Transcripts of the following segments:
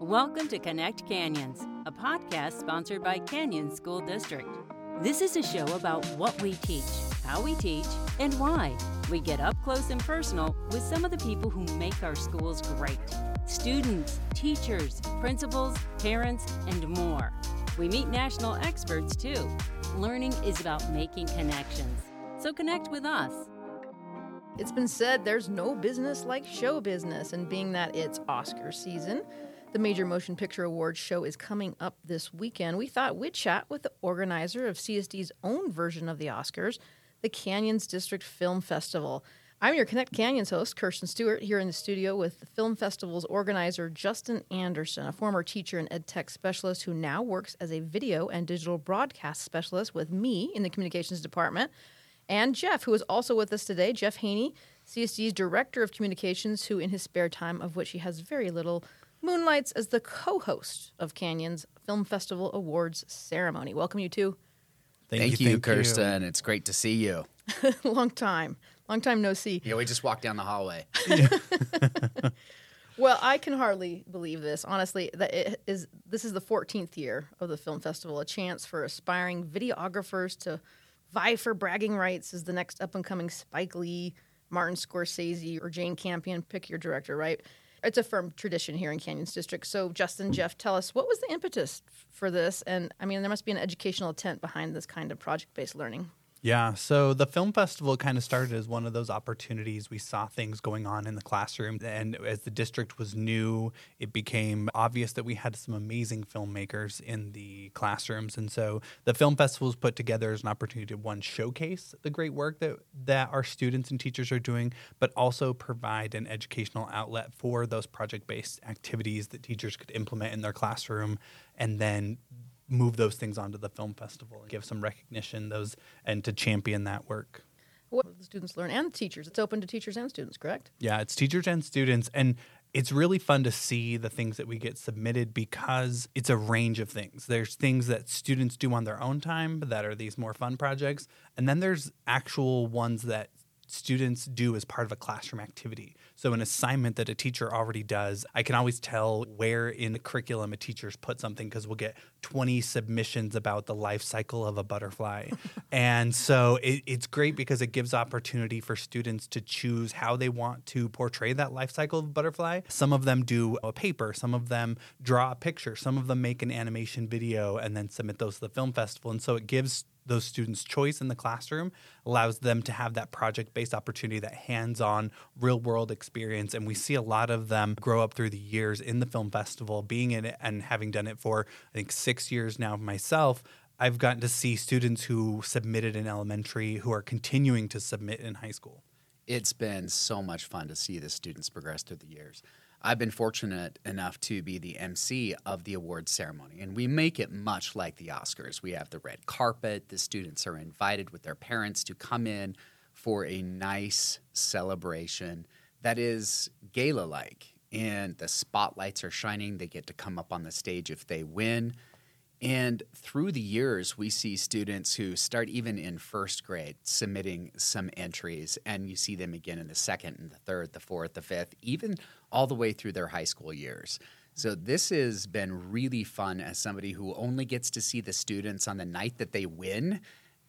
Welcome to Connect Canyons, a podcast sponsored by Canyons School District. This is a show about what we teach, how we teach, and why. We get up close and personal with some of the people who make our schools great students, teachers, principals, parents, and more. We meet national experts too. Learning is about making connections. So connect with us. It's been said there's no business like show business, and being that it's Oscar season, the Major Motion Picture Awards show is coming up this weekend. We thought we'd chat with the organizer of CSD's own version of the Oscars, the Canyons District Film Festival. I'm your Connect Canyons host, Kirsten Stewart, here in the studio with the film festival's organizer, Justin Andersen, a former teacher and ed tech specialist who now works as a video and digital broadcast specialist with me in the communications department, and Jeff, who is also with us today, Jeff Haney, CSD's director of communications, who in his spare time, of which he has very little, moonlights as the co-host of Canyons Film Festival Awards ceremony. Welcome, you two. Thank, Thank, you, you, thank Kirsten. It's great to see you. long time, long time no see. Yeah, we just walked down the hallway. Well, I can hardly believe this, honestly. That it is this is the 14th year of the film festival, a chance for aspiring videographers to vie for bragging rights as the next up and coming Spike Lee, Martin Scorsese, or Jane Campion. Pick your director, right? It's a firm tradition here in Canyons District. So, Justin, Jeff, tell us what was the impetus for this? And I mean, there must be an educational intent behind this kind of project based learning. Yeah, so the film festival kind of started as one of those opportunities. We saw things going on in the classroom, and as the district was new, it became obvious that we had some amazing filmmakers in the classrooms. And so the film festival was put together as an opportunity to one showcase the great work that that our students and teachers are doing, but also provide an educational outlet for those project-based activities that teachers could implement in their classroom, and then move those things onto the film festival and give some recognition those and to champion that work. What the students learn and the teachers. It's open to teachers and students, correct? Yeah, it's teachers and students and it's really fun to see the things that we get submitted because it's a range of things. There's things that students do on their own time that are these more fun projects, and then there's actual ones that students do as part of a classroom activity. So, an assignment that a teacher already does, I can always tell where in the curriculum a teacher's put something because we'll get 20 submissions about the life cycle of a butterfly. and so, it, it's great because it gives opportunity for students to choose how they want to portray that life cycle of a butterfly. Some of them do a paper, some of them draw a picture, some of them make an animation video and then submit those to the film festival. And so, it gives those students choice in the classroom allows them to have that project based opportunity that hands-on real world experience and we see a lot of them grow up through the years in the film festival being in it and having done it for i think 6 years now myself I've gotten to see students who submitted in elementary who are continuing to submit in high school. It's been so much fun to see the students progress through the years. I've been fortunate enough to be the MC of the awards ceremony, and we make it much like the Oscars. We have the red carpet, the students are invited with their parents to come in for a nice celebration that is gala like. And the spotlights are shining. They get to come up on the stage if they win. And through the years, we see students who start even in first grade submitting some entries, and you see them again in the second and the third, the fourth, the fifth, even all the way through their high school years. So, this has been really fun as somebody who only gets to see the students on the night that they win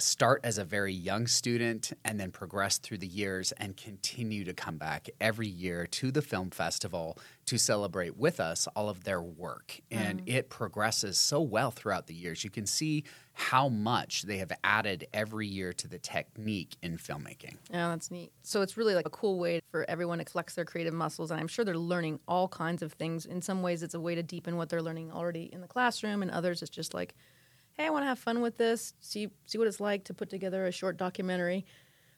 start as a very young student and then progress through the years and continue to come back every year to the film festival to celebrate with us all of their work. And mm. it progresses so well throughout the years. You can see how much they have added every year to the technique in filmmaking. Yeah, that's neat. So it's really like a cool way for everyone to flex their creative muscles. And I'm sure they're learning all kinds of things. In some ways, it's a way to deepen what they're learning already in the classroom, and others, it's just like, hey, I want to have fun with this, see see what it's like to put together a short documentary.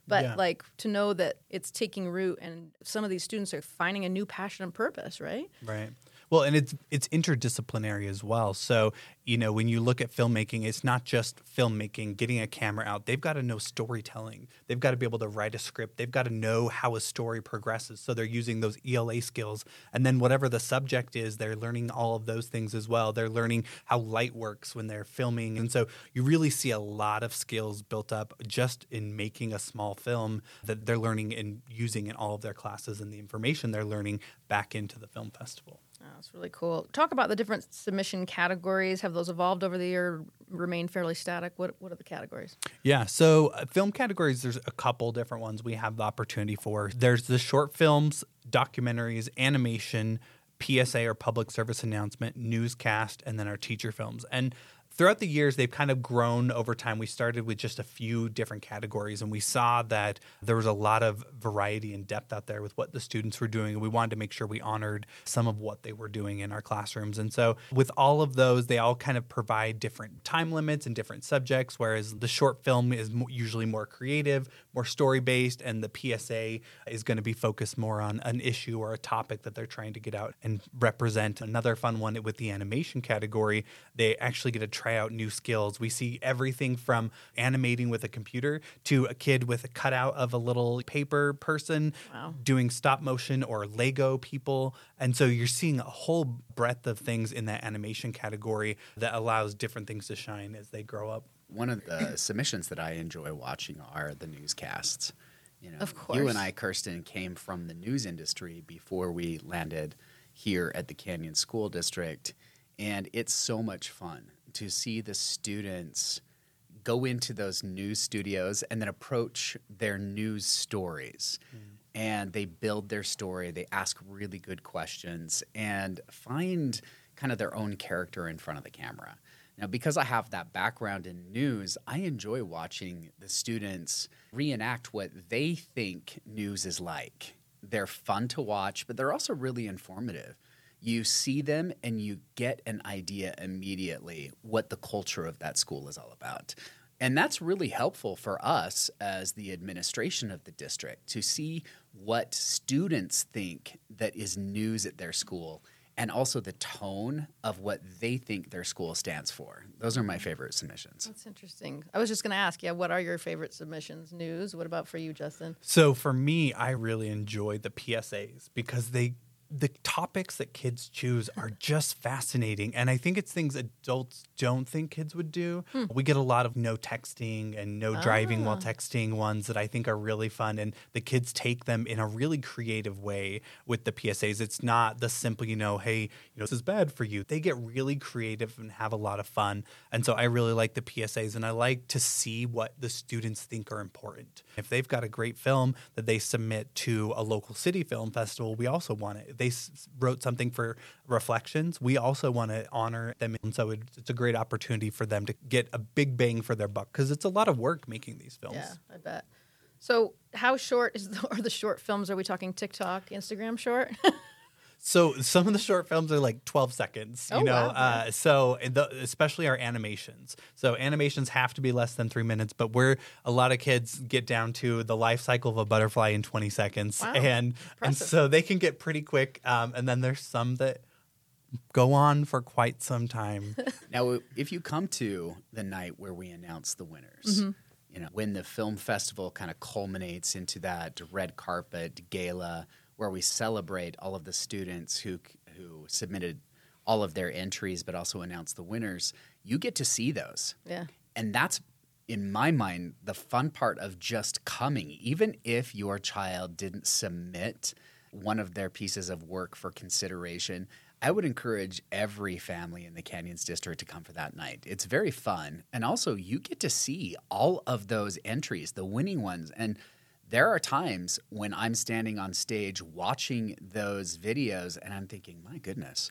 But yeah. like to know that it's taking root and some of these students are finding a new passion and purpose, right? Right. Well, and it's it's interdisciplinary as well. So, you know, when you look at filmmaking, it's not just filmmaking, getting a camera out. They've got to know storytelling. They've got to be able to write a script. They've got to know how a story progresses. So they're using those ELA skills. And then whatever the subject is, they're learning all of those things as well. They're learning how light works when they're filming. And so you really see a lot of skills built up just in making a small film that they're learning and using in all of their classes and the information they're learning back into the film festival. That's really cool. Talk about the different submission categories. Have those evolved over the year? Remain fairly static? What What are the categories? Yeah, so uh, film categories, there's a couple different ones we have the opportunity for. There's the short films, documentaries, animation, PSA or public service announcement, newscast, and then our teacher films. And throughout the years, they've kind of grown over time. We started with just a few different categories, and we saw that there was a lot of variety and depth out there with what the students were doing. And we wanted to make sure we honored some of what they were doing in our classrooms. And so, with all of those, they all kind of provide different time limits and different subjects, whereas the short film is usually more creative, more story based, and the PSA is going to be focused more on an issue or a topic that they're trying to get out and represent. Another fun one with the animation category, they actually get a try out new skills. We see everything from animating with a computer to a kid with a cutout of a little paper person Wow. doing stop motion or Lego people. And so you're seeing a whole breadth of things in that animation category that allows different things to shine as they grow up. One of the submissions that I enjoy watching are the newscasts. You know, Of You and I, Kirsten, came from the news industry before we landed here at the Canyons School District, and it's so much fun to see the students go into those news studios and then approach their news stories. Mm. And they build their story, they ask really good questions, and find kind of their own character in front of the camera. Now, because I have that background in news, I enjoy watching the students reenact what they think news is like. They're fun to watch, but they're also really informative. You see them and you get an idea immediately what the culture of that school is all about. And that's really helpful for us as the administration of the district to see what students think that is news at their school and also the tone of what they think their school stands for. Those are my favorite submissions. That's interesting. I was just going to ask, yeah, what are your favorite submissions? News. What about for you, Justin? So for me, I really enjoy the PSAs because they the topics that kids choose are hmm. just fascinating and I think it's things adults don't think kids would do. Hmm. We get a lot of no texting and no driving while ah. texting ones that I think are really fun and the kids take them in a really creative way with the PSAs. It's not the simple, you know, hey, you know, this is bad for you. They get really creative and have a lot of fun. And so I really like the PSAs and I like to see what the students think are important. If they've got a great film that they submit to a local city film festival, we also want it. They s- wrote something for Reflections, we also want to honor them. And so it, it's a great opportunity for them to get a big bang for their buck because it's a lot of work making these films. Yeah, I bet. So, how short is the, are the short films? Are we talking TikTok, Instagram short? So some of the short films are like 12 seconds, you Oh, know. wow. Uh, so the, especially our animations. So animations have to be less than three minutes, but we're a lot of kids get down to the life cycle of a butterfly in 20 seconds, Wow. and and so they can get pretty quick. Um, and then there's some that go on for quite some time. Now, if you come to the night where we announce the winners, you know, when the film festival kind of culminates into that red carpet gala where we celebrate all of the students who who submitted all of their entries but also announce the winners, you get to see those. yeah. And that's, in my mind, the fun part of just coming. Even if your child didn't submit one of their pieces of work for consideration, I would encourage every family in the Canyons District to come for that night. It's very fun. And also, you get to see all of those entries, the winning ones. And there are times when I'm standing on stage watching those videos and I'm thinking, my goodness,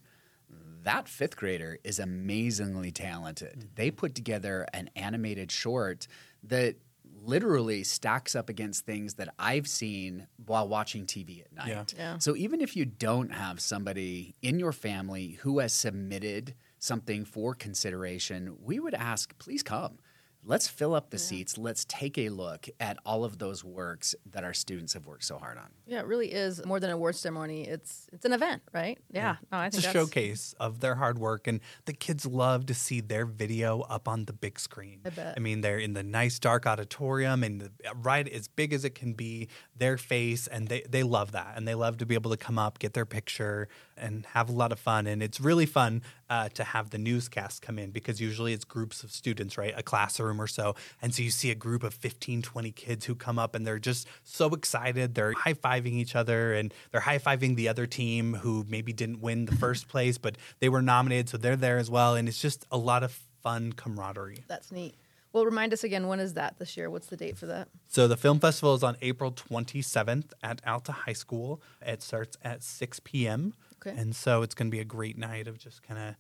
that fifth grader is amazingly talented. Mm-hmm. They put together an animated short that literally stacks up against things that I've seen while watching TV at night. Yeah. Yeah. So even if you don't have somebody in your family who has submitted something for consideration, we would ask, please come. Let's fill up the seats. Let's take a look at all of those works that our students have worked so hard on. Yeah, it really is more than an award ceremony. It's it's an event, right? Yeah. No, I It's think a that's- showcase of their hard work, and the kids love to see their video up on the big screen. I bet. I mean, they're in the nice dark auditorium and the, right as big as it can be, their face, and they, they love that. And they love to be able to come up, get their picture, and have a lot of fun. And it's really fun uh, to have the newscast come in because usually it's groups of students, right? A classroom or so. And so you see a group of 15, 20 kids who come up and they're just so excited. They're high fiving each other and they're high fiving the other team who maybe didn't win the first place, but they were nominated. So they're there as well. And it's just a lot of fun camaraderie. That's neat. Well, remind us again, when is that this year? What's the date for that? So the film festival is on April 27th at Alta High School. It starts at 6 p.m. Okay. And so it's going to be a great night of just kind of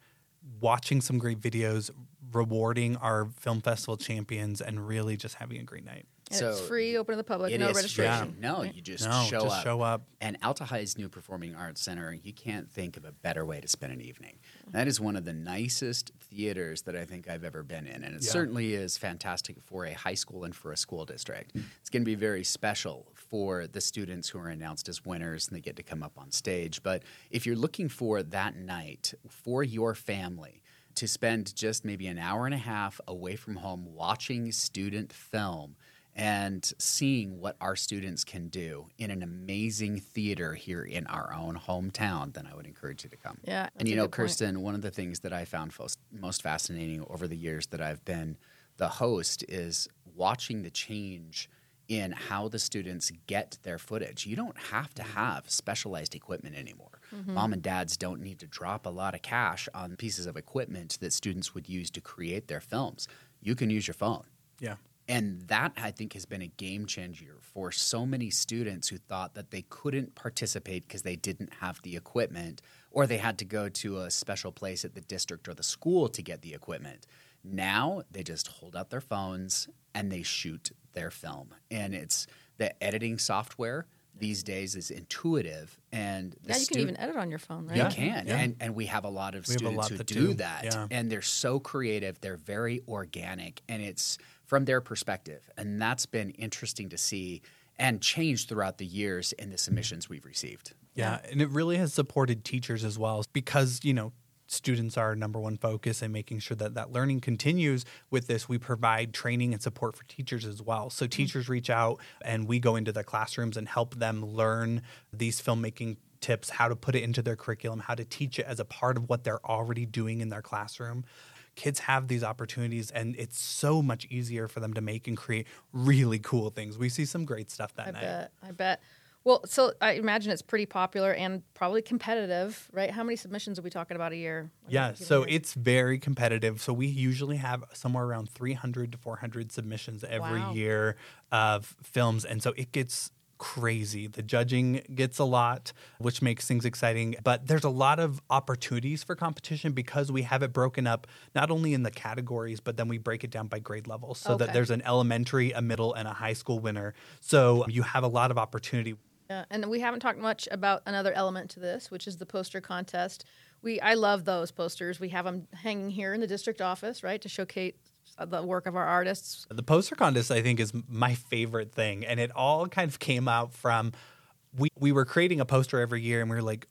watching some great videos, rewarding our film festival champions, and really just having a great night. And So it's free, open to the public, no registration. free. No, you just No, show just up. show up. And Alta High's new Performing Arts Center, you can't think of a better way to spend an evening. That is one of the nicest theaters that I think I've ever been in. And it Yeah. certainly is fantastic for a high school and for a school district. It's going to be very special for the students who are announced as winners and they get to come up on stage. But if you're looking for that night for your family, to spend just maybe an hour and a half away from home watching student film and seeing what our students can do in an amazing theater here in our own hometown, then I would encourage you to come. Yeah, And you know, good point. Kirsten, one of the things that I found most, most fascinating over the years that I've been the host is watching the change in how the students get their footage. You don't have to have specialized equipment anymore. Mm-hmm. Mom and dads don't need to drop a lot of cash on pieces of equipment that students would use to create their films. You can use your phone. Yeah. And that, I think, has been a game changer for so many students who thought that they couldn't participate because they didn't have the equipment or they had to go to a special place at the district or the school to get the equipment. Now they just hold out their phones and they shoot their film. And it's the editing software these days is intuitive and the Yeah, you can even edit on your phone, right? you Yeah. can, Yeah. and and we have a lot of We students lot who that do do. that, Yeah. and they're so creative. They're very organic, and it's from their perspective, and that's been interesting to see and change throughout the years in the submissions we've received. Yeah, and it really has supported teachers as well because, you know, students are our number one focus and making sure that that learning continues with this we provide training and support for teachers as well so mm-hmm. teachers reach out and we go into the classrooms and help them learn these filmmaking tips how to put it into their curriculum how to teach it as a part of what they're already doing in their classroom kids have these opportunities and it's so much easier for them to make and create really cool things we see some great stuff that I night bet. I bet. Well, so I imagine it's pretty popular and probably competitive, right? How many submissions are we talking about a year? Yeah, so it's very competitive. So we usually have somewhere around 300 to 400 submissions every Wow. year of films. And so it gets crazy. The judging gets a lot, which makes things exciting. But there's a lot of opportunities for competition because we have it broken up not only in the categories, but then we break it down by grade level so that there's an elementary, a middle, and a high school winner. So you have a lot of opportunity. Yeah, and we haven't talked much about another element to this, which is the poster contest. We I love those posters. We have them hanging here in the district office, right, to showcase uh, the work of our artists. The poster contest, I think, is my favorite thing, and it all kind of came out from we we were creating a poster every year, and we were like,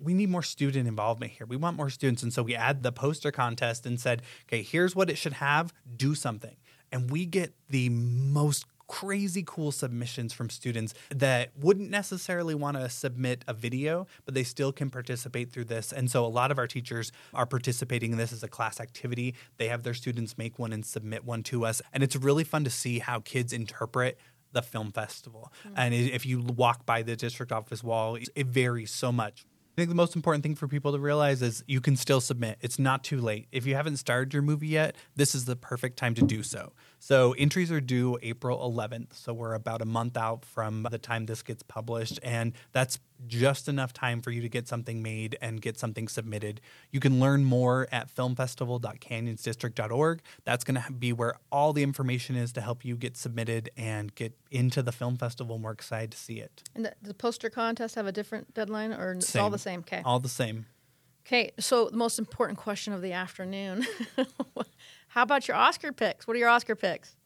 we need more student involvement here. We want more students, and so we add the poster contest and said, okay, here's what it should have. Do something, and we get the most crazy cool submissions from students that wouldn't necessarily want to submit a video, but they still can participate through this. And so a lot of our teachers are participating in this as a class activity. They have their students make one and submit one to us. And it's really fun to see how kids interpret the film festival. Mm. And if you walk by the district office wall, it varies so much. I think the most important thing for people to realize is you can still submit. It's not too late. If you haven't started your movie yet, this is the perfect time to do so. So entries are due April 11th. So we're about a month out from the time this gets published. And that's just enough time for you to get something made and get something submitted. You can learn more at filmfestival.canyonsdistrict.org. That's going to be where all the information is to help you get submitted and get into the film festival. And we're excited to see it. And the, the poster contest have a different deadline, or it's all the same? Okay. All the same. Okay. So the most important question of the afternoon: How about your Oscar picks? What are your Oscar picks?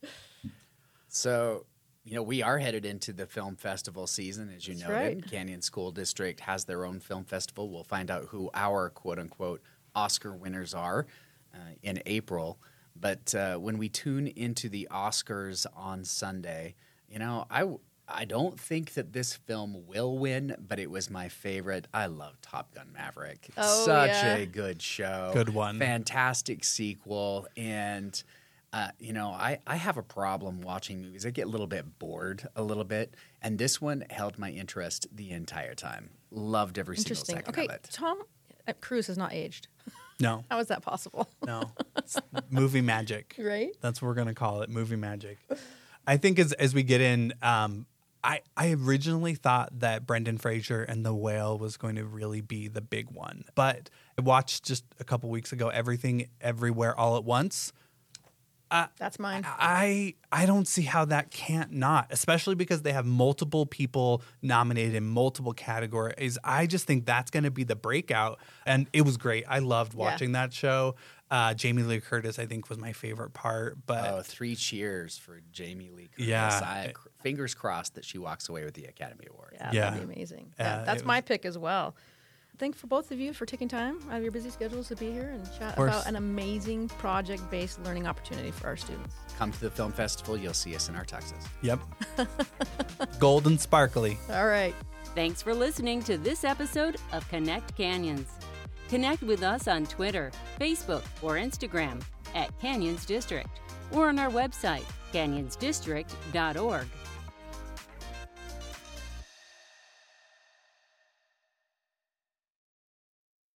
So, you know, we are headed into the film festival season, as you That's noted. right. Canyons School District has their own film festival. We'll find out who our quote unquote Oscar winners are uh, in April. But uh, when we tune into the Oscars on Sunday, you know, I, I don't think that this film will win, but it was my favorite. I love Top Gun Maverick. Oh, Such yeah. a good show. Good one. Fantastic sequel. And, uh, you know, I, I have a problem watching movies. I get a little bit bored a little bit. And this one held my interest the entire time. Loved every single Interesting. second Okay, of it. Tom uh, Cruise has not aged. No, How is that possible? no. It's movie magic. right? That's what we're gonna call it, movie magic. I think as as we get in, um, I I originally thought that Brendan Fraser and The Whale was going to really be the big one, but I watched just a couple weeks ago Everything Everywhere All at Once. That's mine. I I don't see how that can't not, especially because they have multiple people nominated in multiple categories. I just think that's going to be the breakout, and it was great. I loved Yeah. watching that show. Uh, Jamie Lee Curtis, I think, was my favorite part. But Oh, three cheers for Jamie Lee Curtis. Yeah. I, fingers crossed that she walks away with the Academy Award. Yeah, Yeah. that'd be amazing. Yeah, Uh, that's my was- pick as well. Thank for both of you for taking time out of your busy schedules to be here and chat about an amazing project-based learning opportunity for our students. Come to the film festival, you'll see us in our tuxes. yep, gold and sparkly. All right. Thanks for listening to this episode of Connect Canyons. Connect with us on Twitter, Facebook, or Instagram at Canyons District or on our website, canyonsdistrict.org.